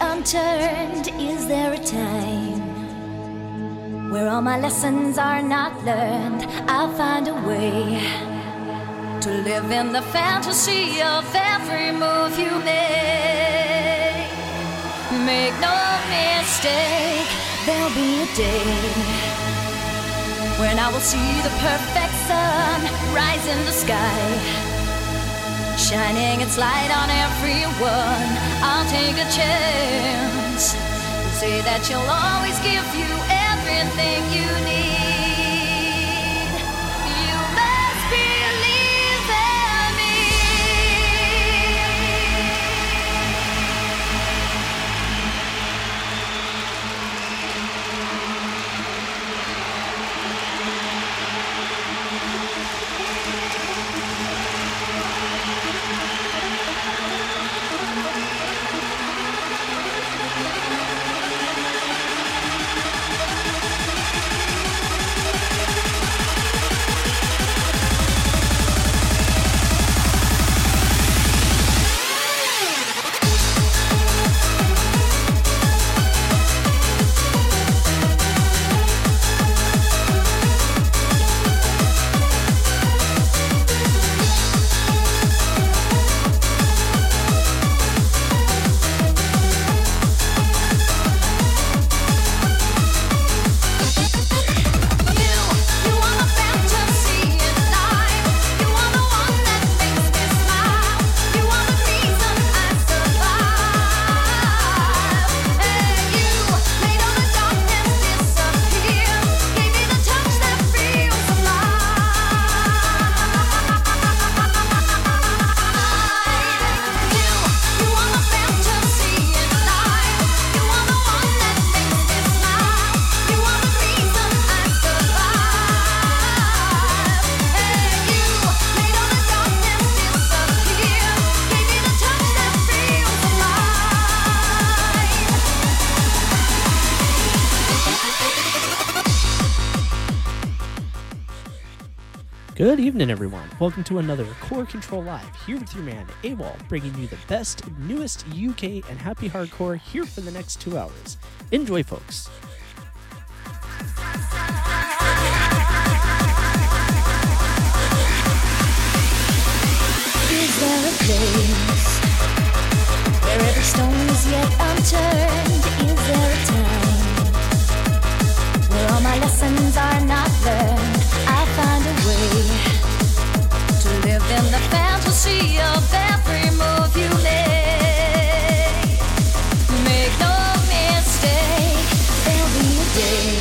unturned? Is there a time where all my lessons are not learned? I'll find a way to live in the fantasy of every move you make. Make no mistake, there'll be a day when I will see the perfect sun rise in the sky shining its light on everyone. I'll take a chance. Say that you'll always give you everything you need. evening, everyone. Welcome to another Core Control Live here with your man, AWal, bringing you the best, newest UK and happy hardcore here for the next two hours. Enjoy, folks. Is there a place where every stone is yet unturned? Is there a time where all my lessons are not learned? In the every move you make. Make no mistake, there'll be a day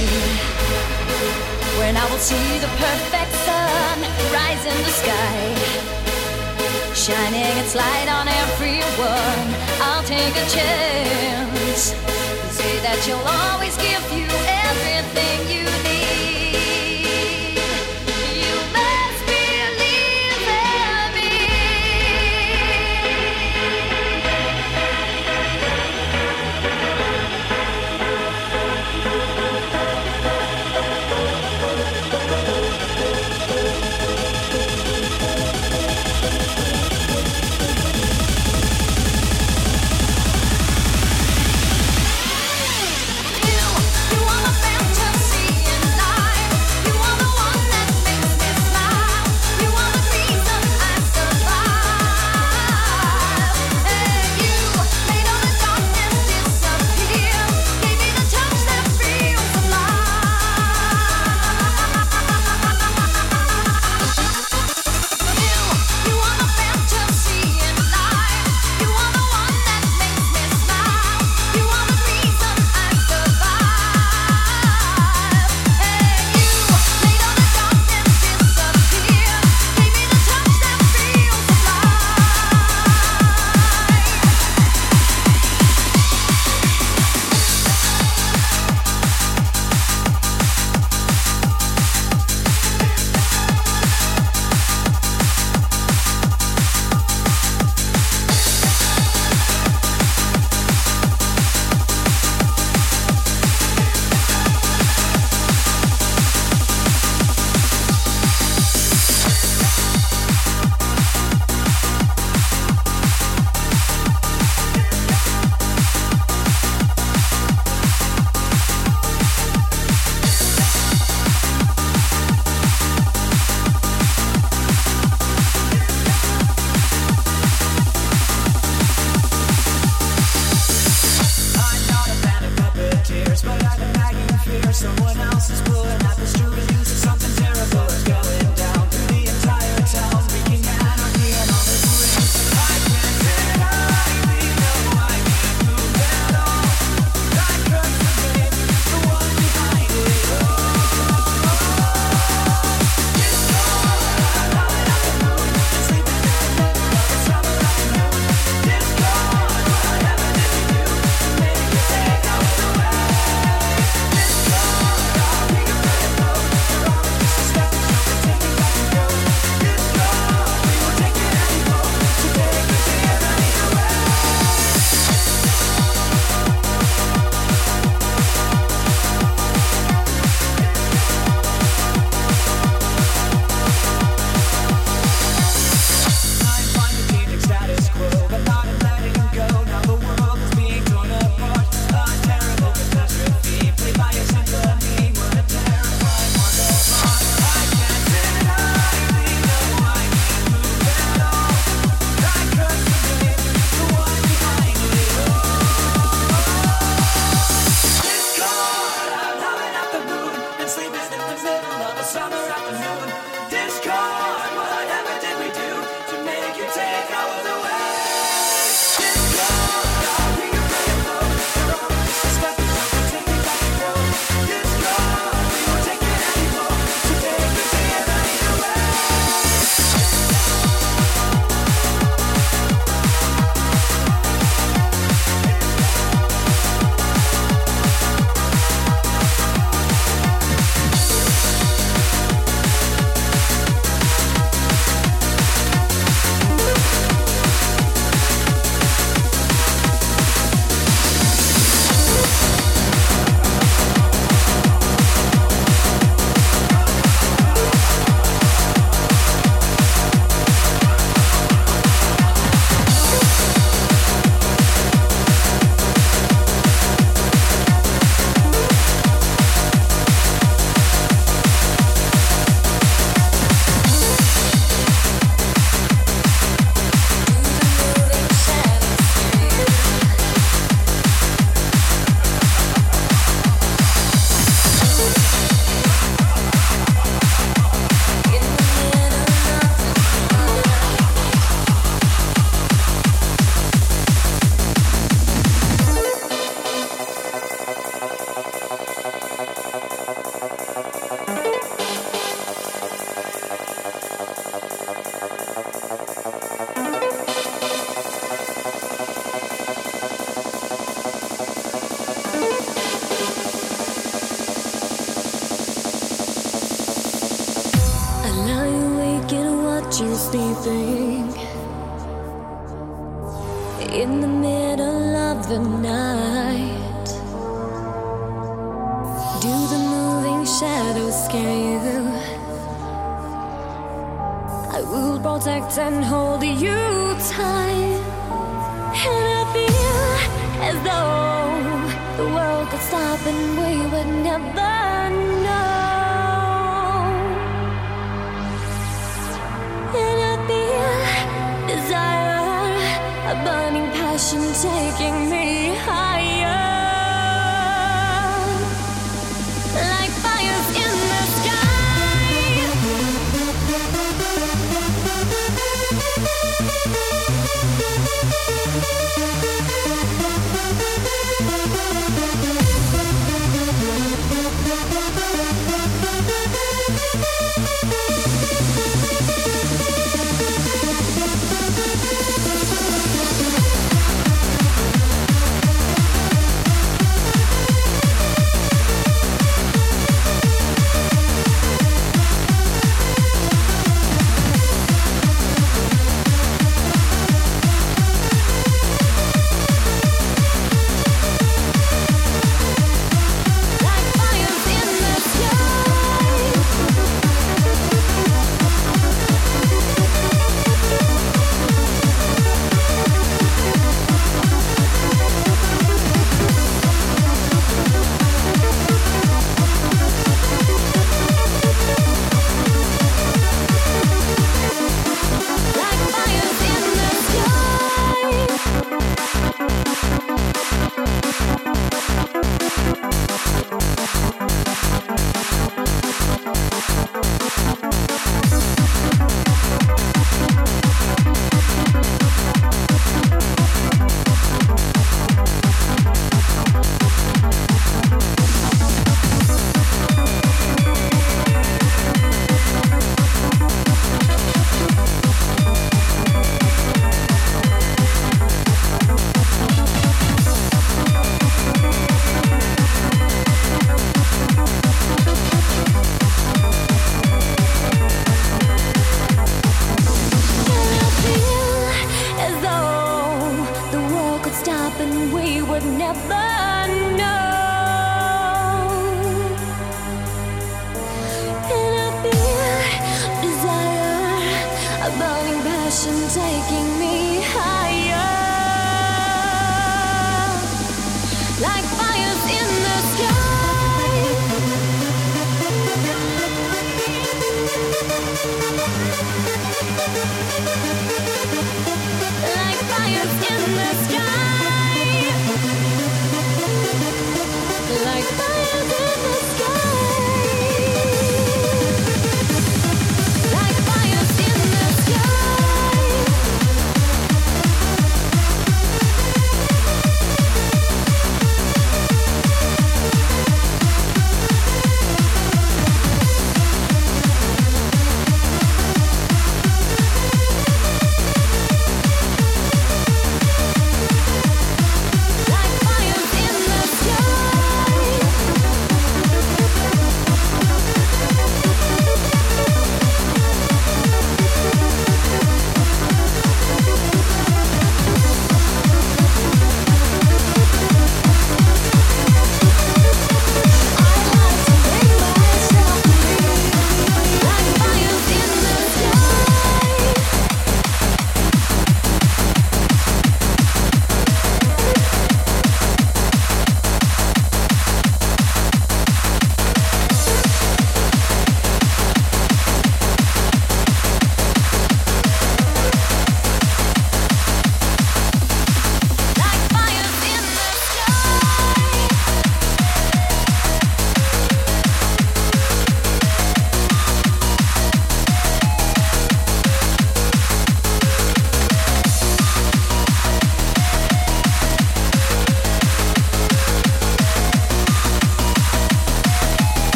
when I will see the perfect sun rise in the sky, shining its light on everyone. I'll take a chance, say that you'll always give you everything you need.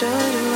Just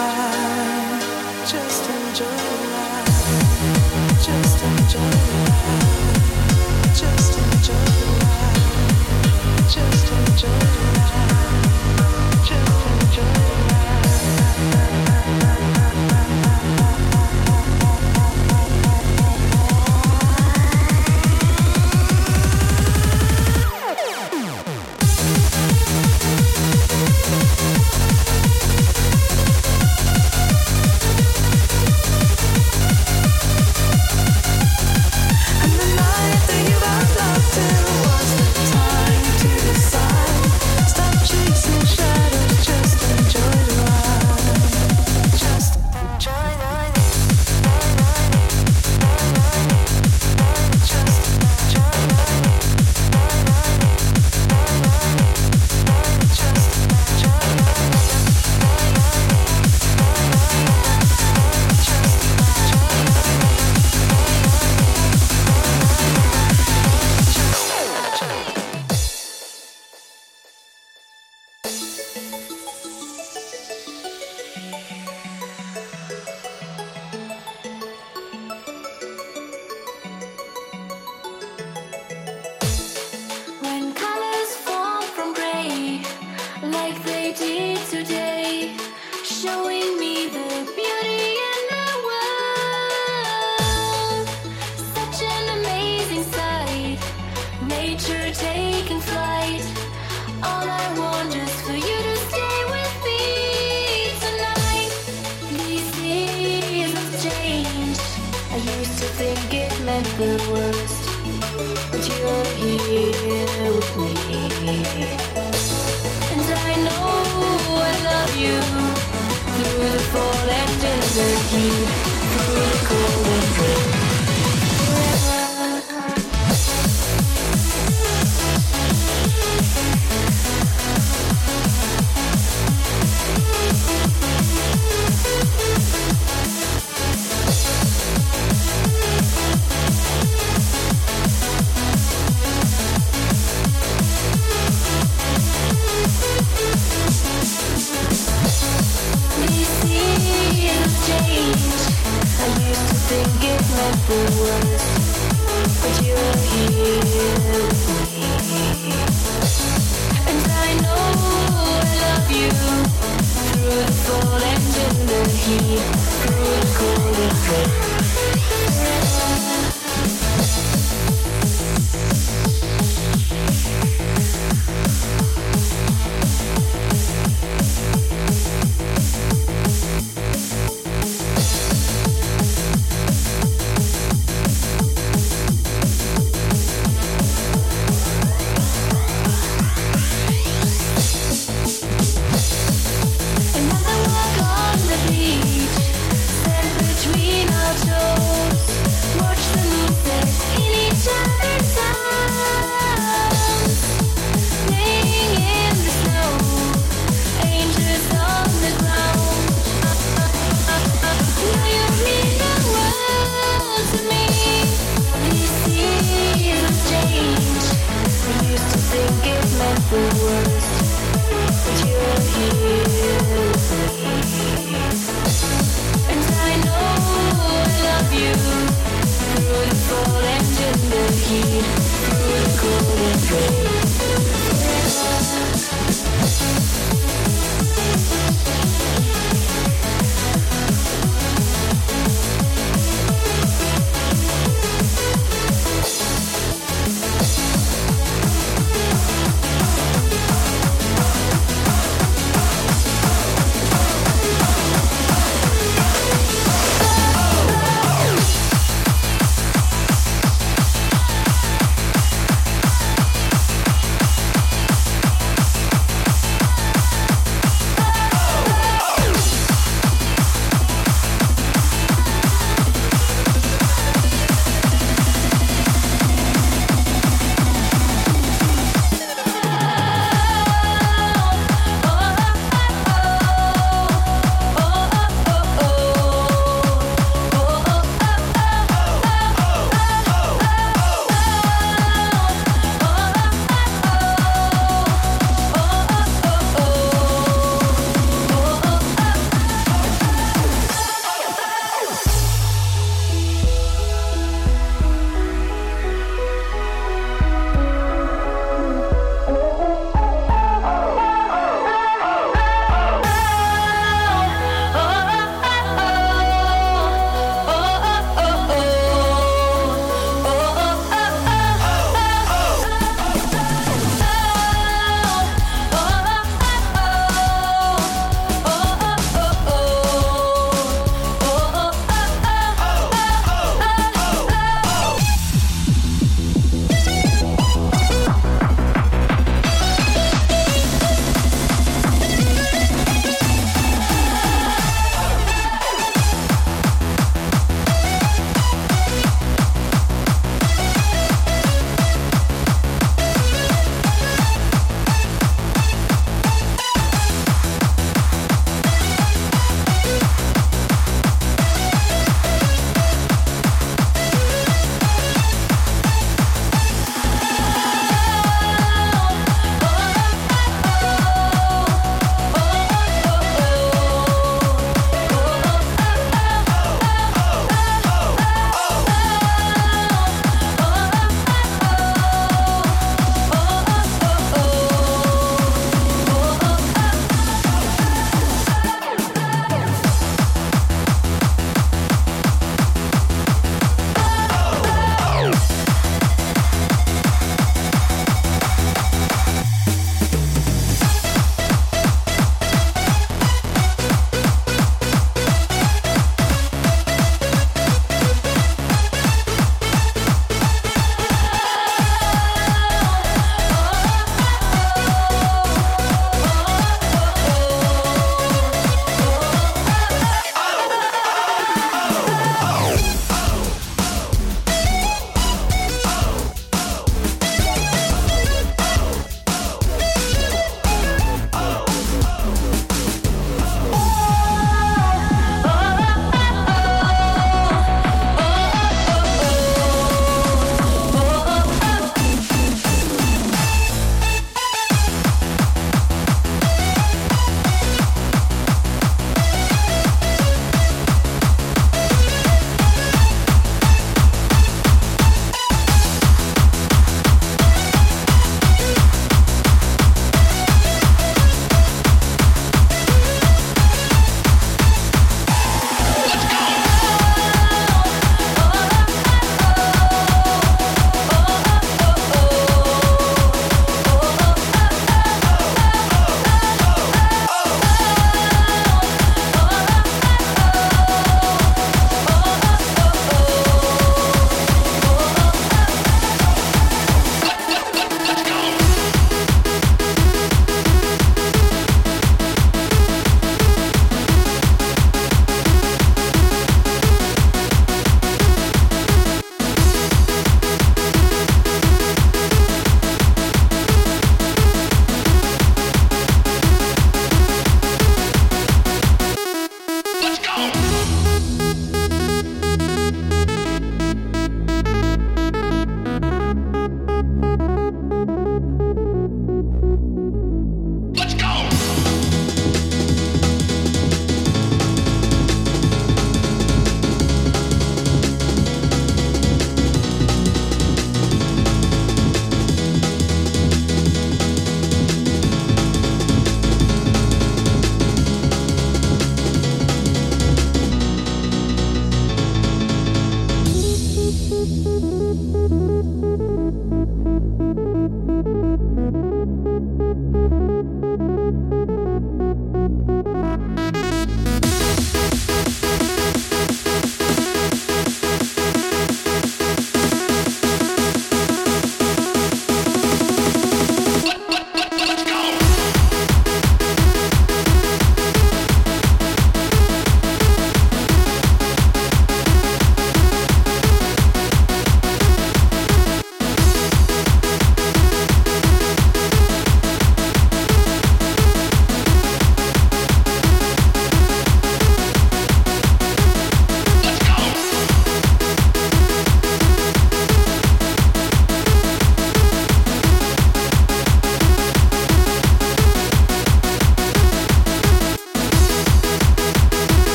heat through the golden.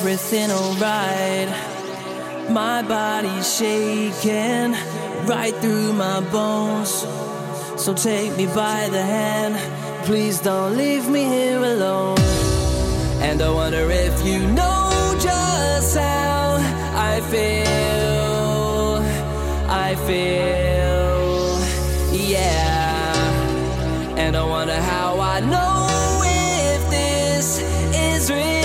Everything alright. My body's shaking right through my bones. So take me by the hand, please don't leave me here alone. And I wonder if you know just how I feel. I feel, yeah. And I wonder how I know if this is real,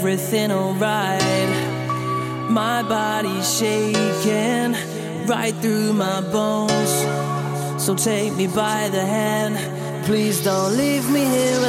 everything alright. My body's shaking right through my bones. So take me by the hand. Please don't leave me here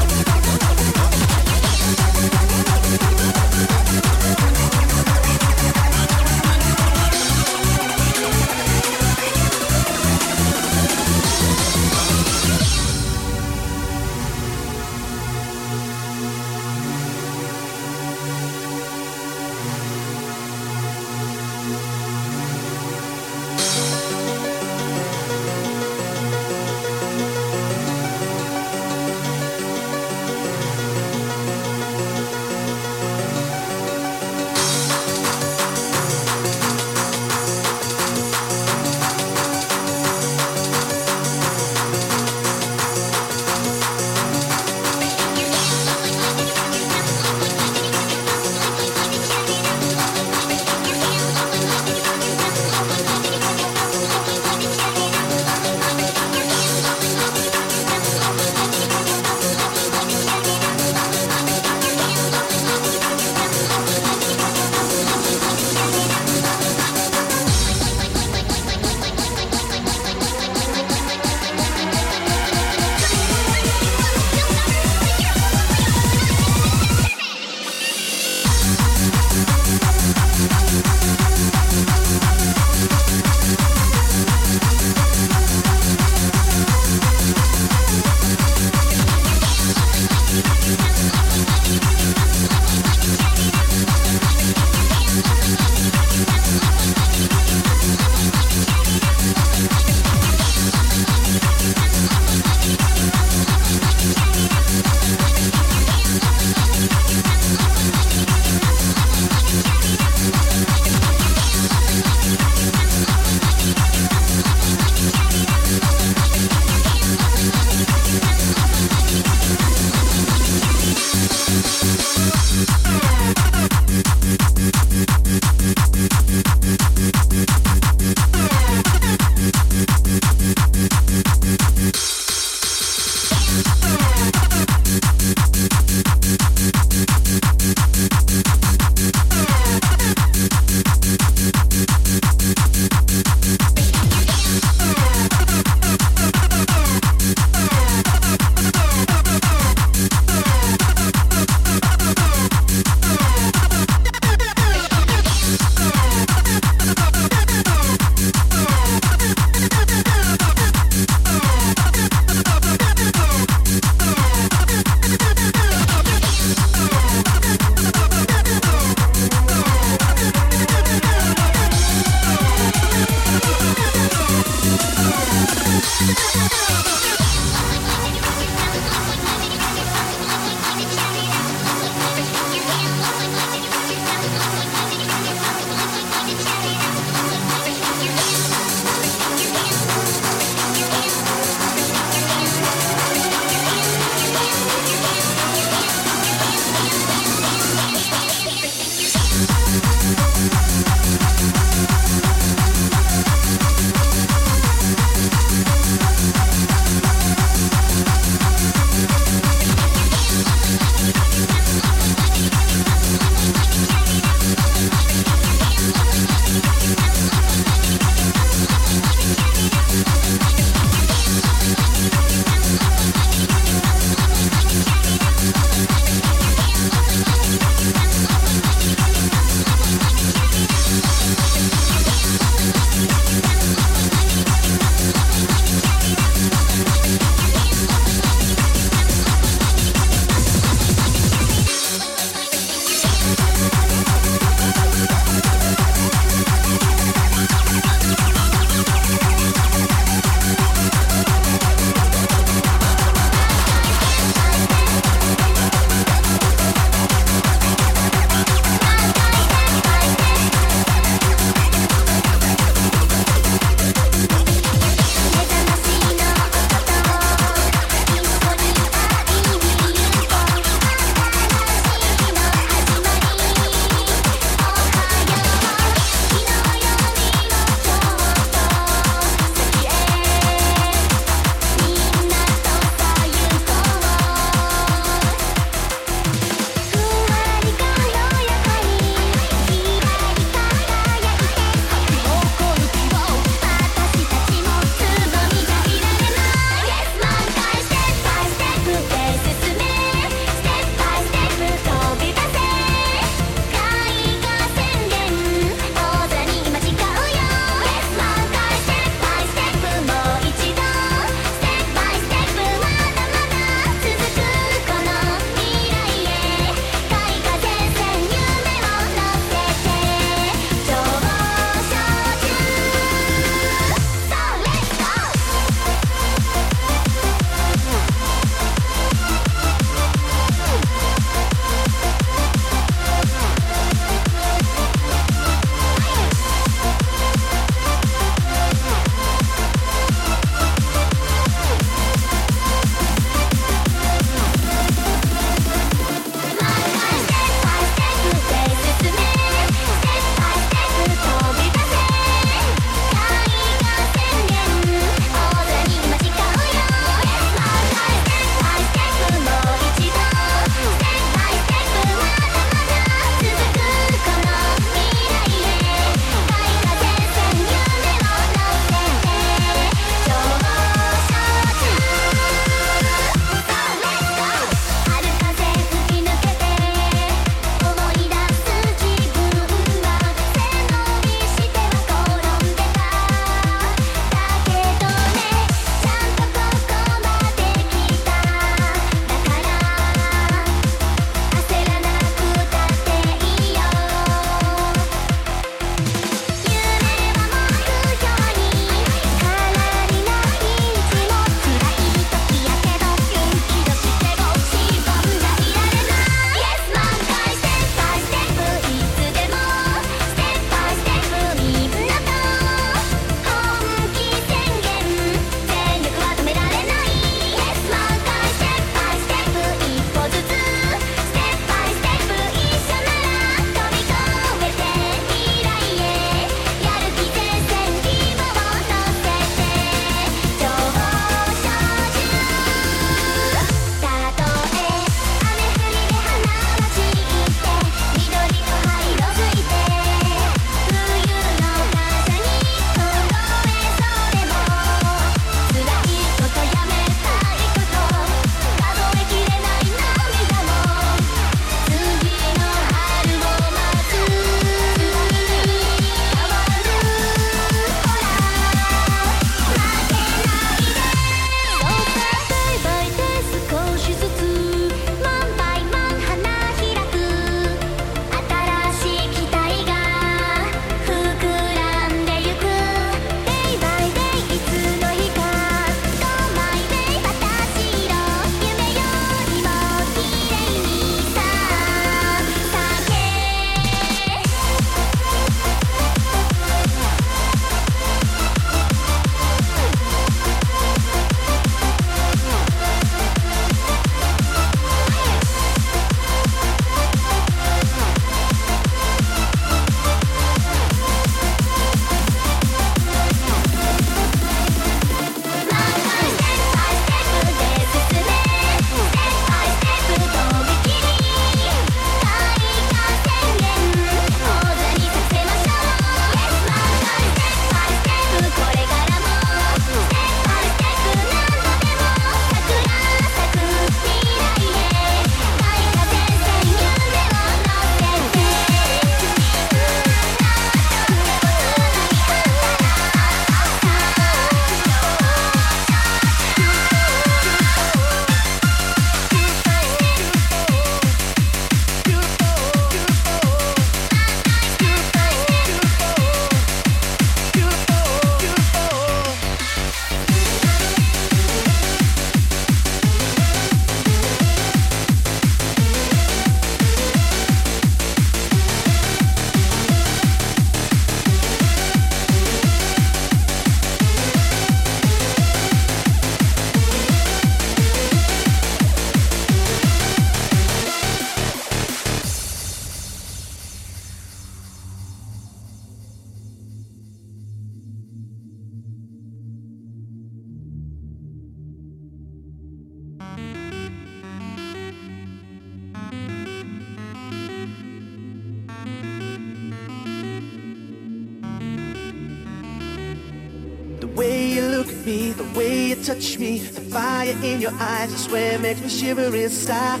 I just swear it makes me shiver inside.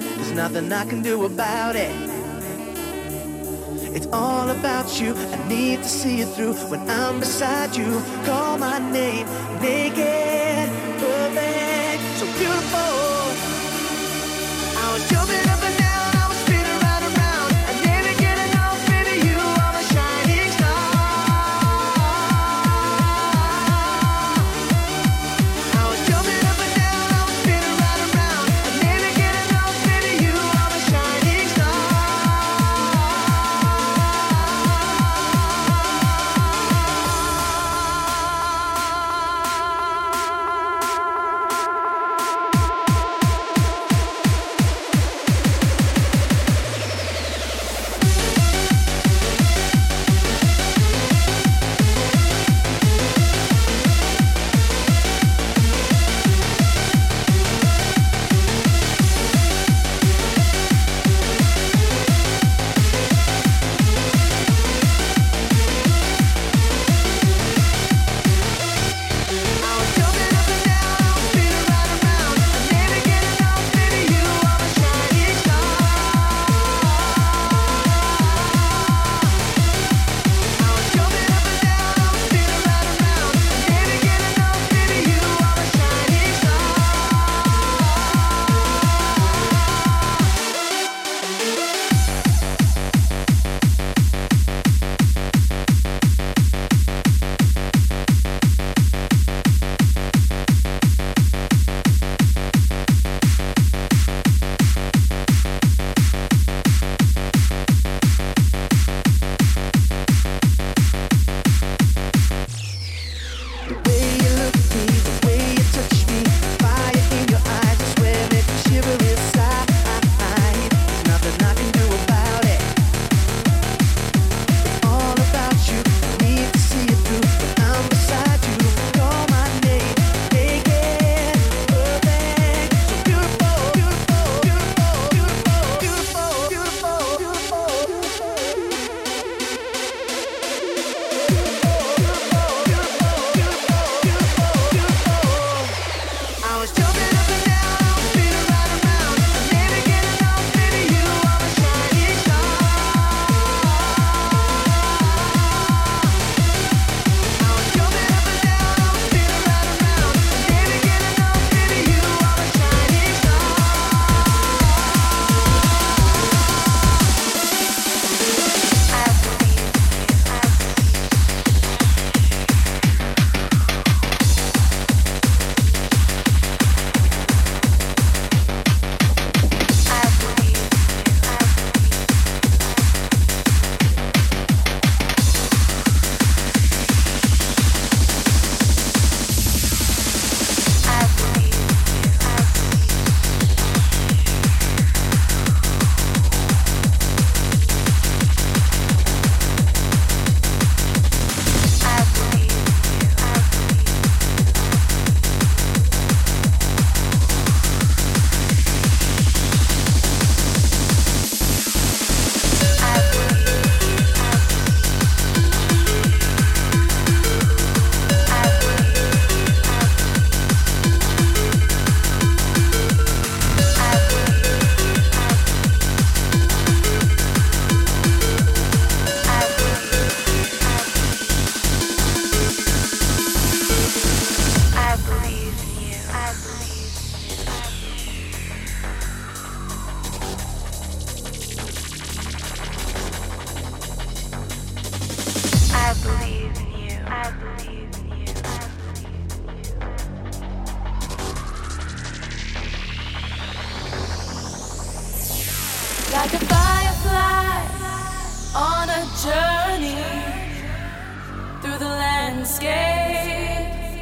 There's nothing I can do about it. It's all about you. I need to see you through when I'm beside you. Call my name, naked, perfect, so beautiful.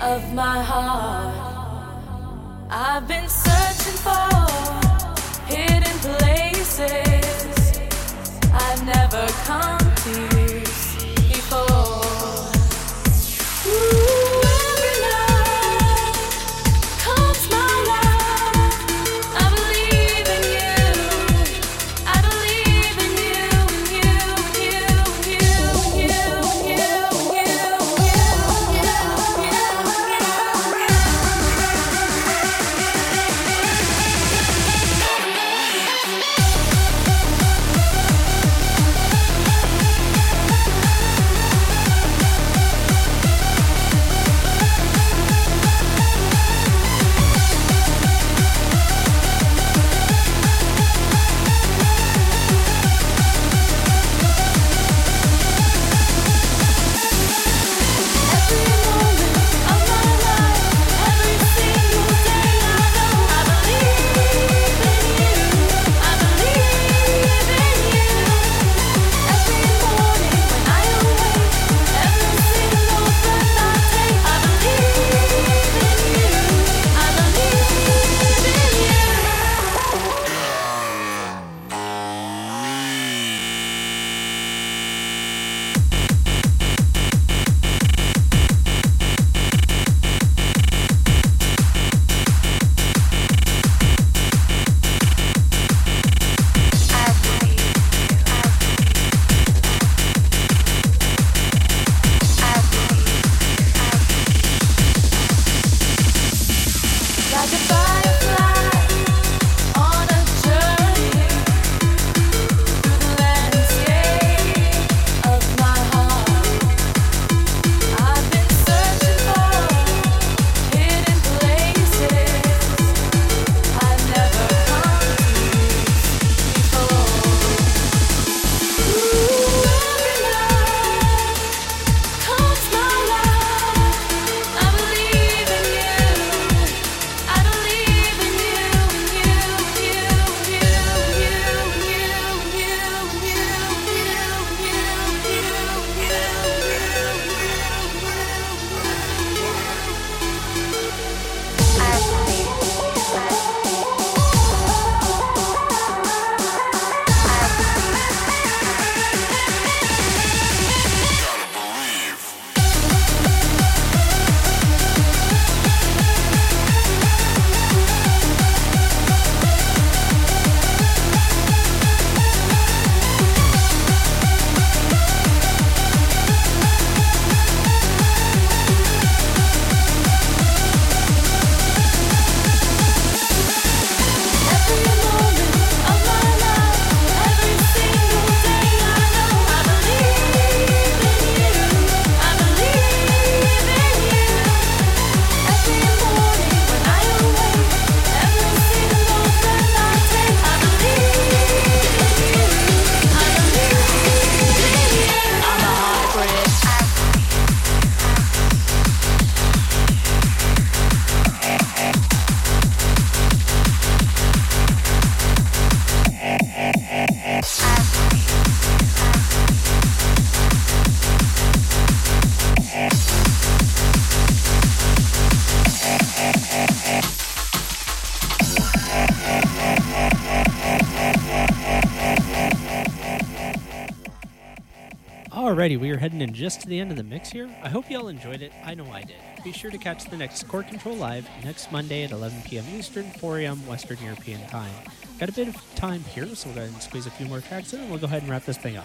of my heart. I've been searching for hidden places I've never come. Alrighty, we are heading in just to the end of the mix here. I hope y'all enjoyed it. I know I did. Be sure to catch the next Core Control Live next Monday at 11 p.m. Eastern, 4 a.m. Western European time. Got a bit of time here, so we'll go ahead and squeeze a few more tracks in, and we'll go ahead and wrap this thing up.